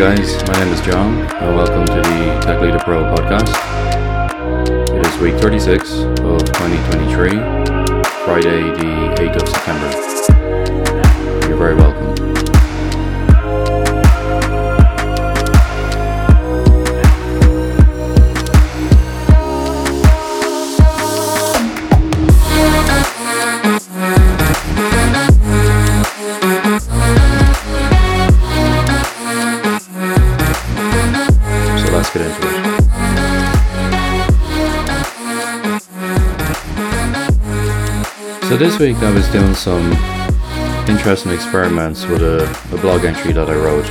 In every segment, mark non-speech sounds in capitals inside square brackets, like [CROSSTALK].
guys, my name is John, and welcome to the Tech Leader Pro podcast. It is week 36 of 2023, Friday, the 8th of September. So this week I was doing some interesting experiments with a, a blog entry that I wrote.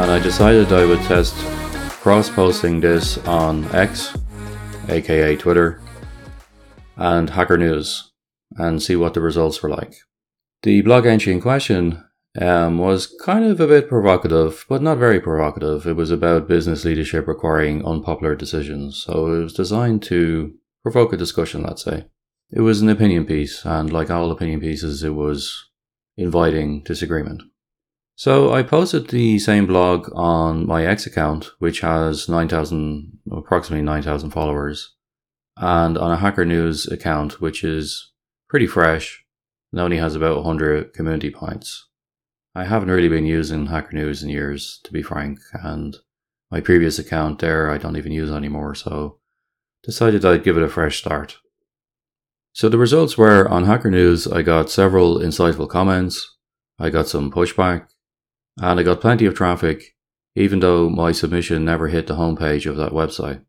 And I decided I would test cross posting this on X, aka Twitter, and Hacker News, and see what the results were like. The blog entry in question um, was kind of a bit provocative, but not very provocative. It was about business leadership requiring unpopular decisions, so it was designed to provoke a discussion, let's say. It was an opinion piece, and like all opinion pieces, it was inviting disagreement. So I posted the same blog on my X account, which has 9,000, approximately 9,000 followers, and on a Hacker News account, which is pretty fresh and only has about 100 community points. I haven't really been using Hacker News in years, to be frank, and my previous account there I don't even use anymore, so decided I'd give it a fresh start. So the results were on Hacker News, I got several insightful comments, I got some pushback, and I got plenty of traffic, even though my submission never hit the homepage of that website.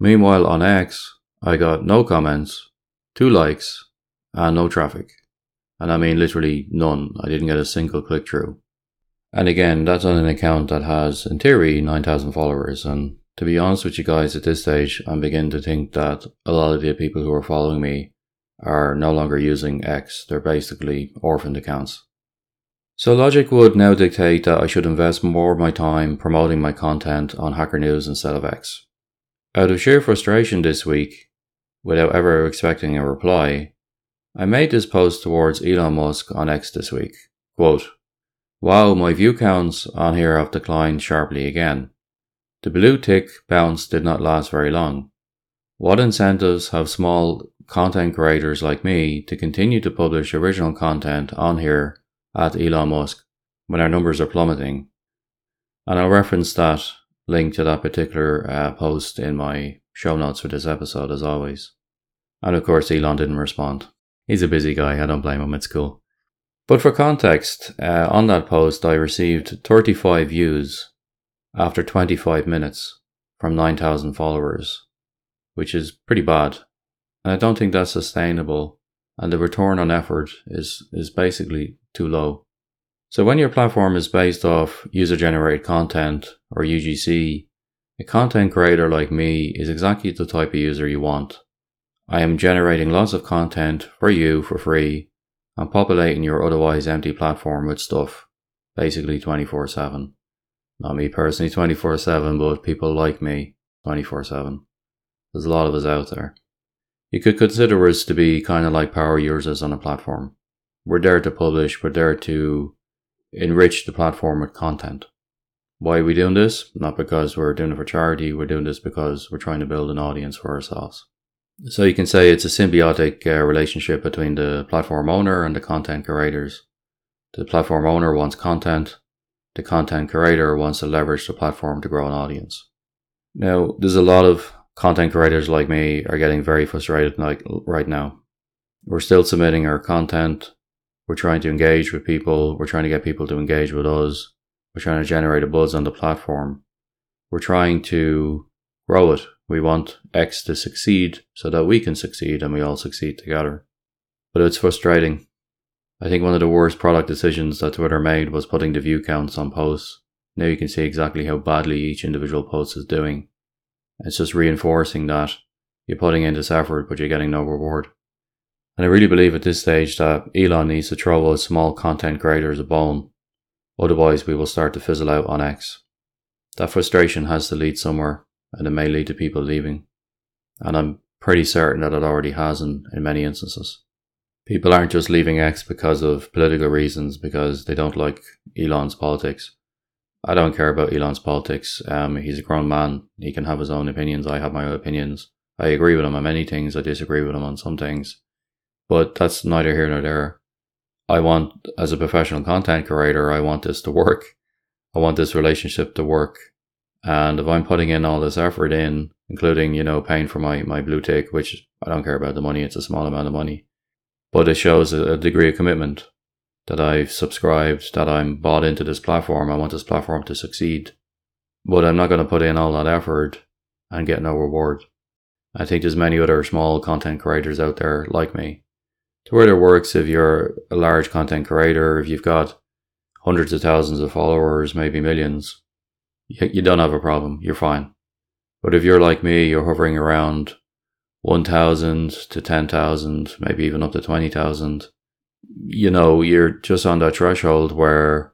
Meanwhile, on X, I got no comments, two likes, and no traffic. And I mean literally none. I didn't get a single click through. And again, that's on an account that has, in theory, 9,000 followers. And to be honest with you guys, at this stage, I'm beginning to think that a lot of the people who are following me are no longer using X. They're basically orphaned accounts. So logic would now dictate that I should invest more of my time promoting my content on Hacker News instead of X. Out of sheer frustration this week, without ever expecting a reply, I made this post towards Elon Musk on X this week. Quote, Wow, my view counts on here have declined sharply again. The blue tick bounce did not last very long. What incentives have small content creators like me to continue to publish original content on here at Elon Musk when our numbers are plummeting? And I'll reference that link to that particular uh, post in my show notes for this episode as always. And of course, Elon didn't respond. He's a busy guy, I don't blame him, it's cool. But for context, uh, on that post, I received 35 views after 25 minutes from 9,000 followers, which is pretty bad. And I don't think that's sustainable, and the return on effort is, is basically too low. So when your platform is based off user generated content or UGC, a content creator like me is exactly the type of user you want. I am generating lots of content for you for free and populating your otherwise empty platform with stuff, basically 24 7. Not me personally 24 7, but people like me 24 7. There's a lot of us out there. You could consider us to be kind of like power users on a platform. We're there to publish, we're there to enrich the platform with content. Why are we doing this? Not because we're doing it for charity, we're doing this because we're trying to build an audience for ourselves. So you can say it's a symbiotic uh, relationship between the platform owner and the content creators. The platform owner wants content, the content creator wants to leverage the platform to grow an audience. Now, there's a lot of content creators like me are getting very frustrated like right now. We're still submitting our content. We're trying to engage with people. We're trying to get people to engage with us. We're trying to generate a buzz on the platform. We're trying to grow it. We want X to succeed so that we can succeed and we all succeed together. But it's frustrating. I think one of the worst product decisions that Twitter made was putting the view counts on posts. Now you can see exactly how badly each individual post is doing. It's just reinforcing that you're putting in this effort, but you're getting no reward. And I really believe at this stage that Elon needs to throw us small content creators a bone. Otherwise, we will start to fizzle out on X. That frustration has to lead somewhere, and it may lead to people leaving. And I'm pretty certain that it already has in, in many instances. People aren't just leaving X because of political reasons, because they don't like Elon's politics. I don't care about Elon's politics. Um, he's a grown man. He can have his own opinions. I have my own opinions. I agree with him on many things. I disagree with him on some things. But that's neither here nor there. I want, as a professional content creator, I want this to work. I want this relationship to work. And if I'm putting in all this effort in, including, you know, paying for my, my blue tick, which I don't care about the money, it's a small amount of money, but it shows a, a degree of commitment that I've subscribed, that I'm bought into this platform. I want this platform to succeed. But I'm not going to put in all that effort and get no reward. I think there's many other small content creators out there like me. To where it works if you're a large content creator, if you've got hundreds of thousands of followers, maybe millions, you don't have a problem. You're fine. But if you're like me, you're hovering around 1,000 to 10,000, maybe even up to 20,000 you know, you're just on that threshold where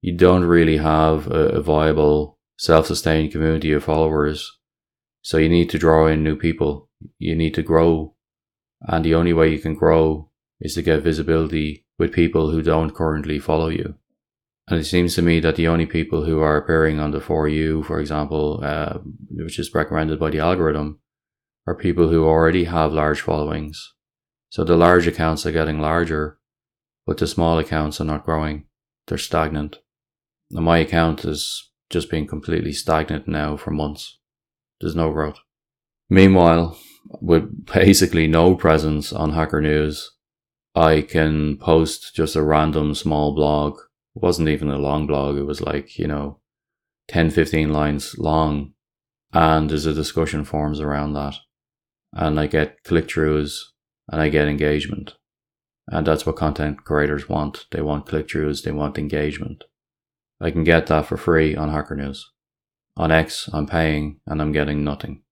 you don't really have a, a viable, self sustained community of followers. So you need to draw in new people. You need to grow. And the only way you can grow is to get visibility with people who don't currently follow you. And it seems to me that the only people who are appearing on the For You, for example, uh, which is recommended by the algorithm, are people who already have large followings. So the large accounts are getting larger but the small accounts are not growing. They're stagnant. And my account is just being completely stagnant now for months. There's no growth. Meanwhile, with basically no presence on Hacker News, I can post just a random small blog. It wasn't even a long blog. It was like, you know, 10, 15 lines long. And there's a discussion forums around that. And I get click throughs and I get engagement. And that's what content creators want. They want click throughs, they want engagement. I can get that for free on Hacker News. On X, I'm paying and I'm getting nothing.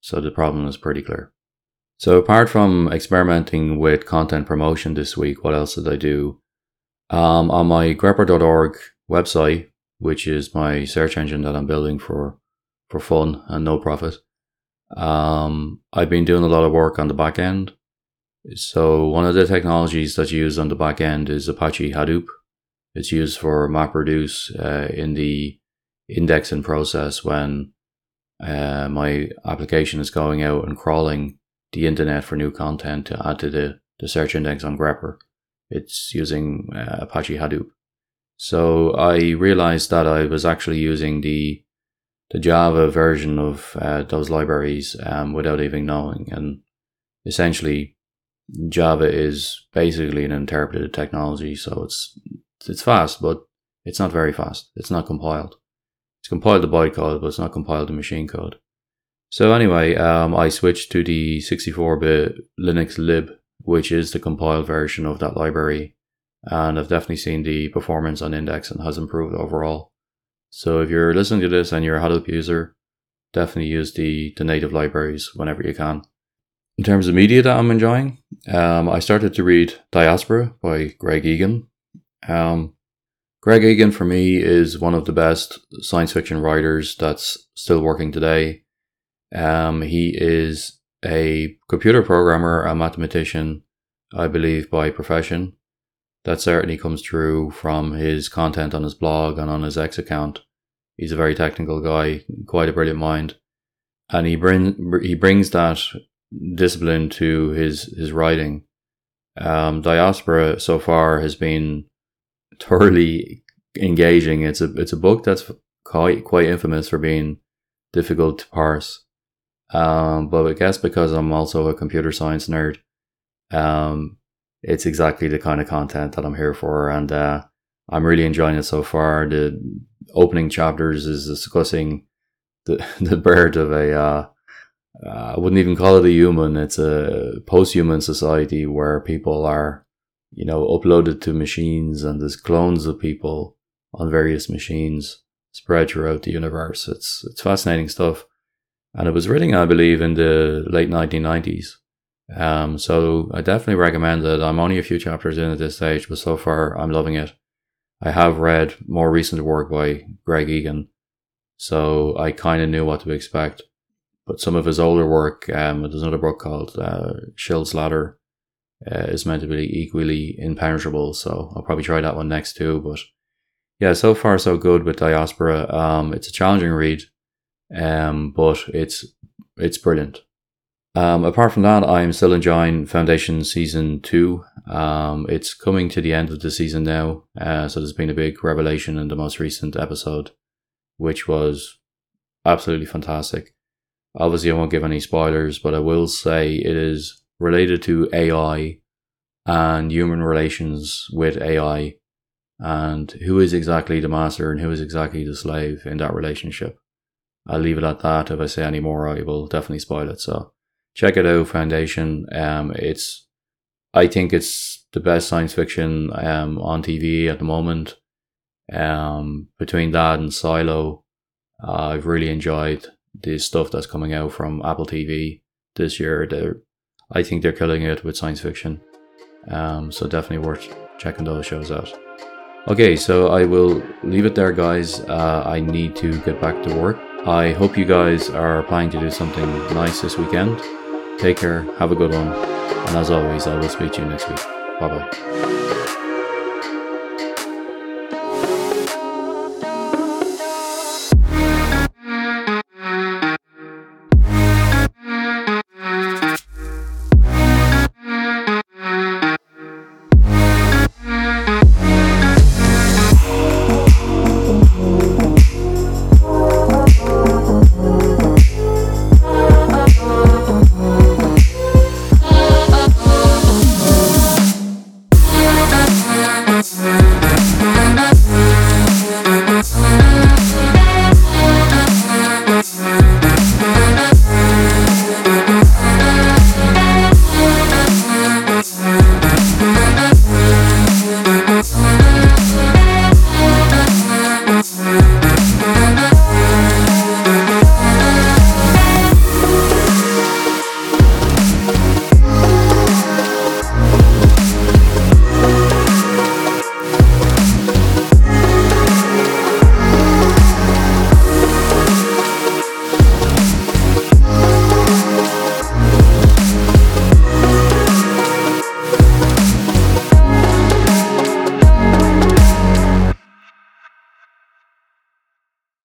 So the problem is pretty clear. So apart from experimenting with content promotion this week, what else did I do? Um, on my grepper.org website, which is my search engine that I'm building for, for fun and no profit, um, I've been doing a lot of work on the back end. So one of the technologies that's used on the back end is Apache Hadoop. It's used for MapReduce uh, in the indexing process when uh, my application is going out and crawling the internet for new content to add to the, the search index on Grepper. It's using uh, Apache Hadoop. So I realized that I was actually using the the Java version of uh, those libraries um, without even knowing, and essentially Java is basically an interpreted technology, so it's it's fast, but it's not very fast. It's not compiled. It's compiled to bytecode, but it's not compiled to machine code. So anyway, um, I switched to the 64-bit Linux lib, which is the compiled version of that library, and I've definitely seen the performance on index and has improved overall. So if you're listening to this and you're a Hadoop user, definitely use the, the native libraries whenever you can. In terms of media that I'm enjoying, um, I started to read Diaspora by Greg Egan. Um, Greg Egan, for me, is one of the best science fiction writers that's still working today. Um, he is a computer programmer, a mathematician, I believe, by profession. That certainly comes through from his content on his blog and on his X account. He's a very technical guy, quite a brilliant mind, and he bring he brings that discipline to his his writing. Um, Diaspora so far has been [LAUGHS] thoroughly engaging. It's a it's a book that's quite quite infamous for being difficult to parse. Um, but I guess because I'm also a computer science nerd, um, it's exactly the kind of content that I'm here for, and uh, I'm really enjoying it so far. The opening chapters is discussing the [LAUGHS] the birth of a uh, uh, I wouldn't even call it a human. It's a post-human society where people are, you know, uploaded to machines and there's clones of people on various machines spread throughout the universe. It's it's fascinating stuff, and it was written, I believe, in the late 1990s. Um, so I definitely recommend it. I'm only a few chapters in at this stage, but so far I'm loving it. I have read more recent work by Greg Egan, so I kind of knew what to expect. But some of his older work, um, there's another book called uh, Schild's Ladder, uh, is meant to be equally impenetrable. So I'll probably try that one next too. But yeah, so far so good with Diaspora. Um, it's a challenging read, um, but it's it's brilliant. Um, apart from that, I'm still enjoying Foundation season two. Um, it's coming to the end of the season now, uh, so there's been a big revelation in the most recent episode, which was absolutely fantastic. Obviously, I won't give any spoilers, but I will say it is related to AI and human relations with AI and who is exactly the master and who is exactly the slave in that relationship. I'll leave it at that. If I say any more, I will definitely spoil it. So check it out, Foundation. Um, it's, I think it's the best science fiction um, on TV at the moment. Um, between that and Silo, uh, I've really enjoyed the stuff that's coming out from Apple TV this year. They're, I think they're killing it with science fiction. Um, so definitely worth checking those shows out. Okay, so I will leave it there, guys. Uh, I need to get back to work. I hope you guys are planning to do something nice this weekend. Take care, have a good one, and as always, I will speak to you next week. Bye bye.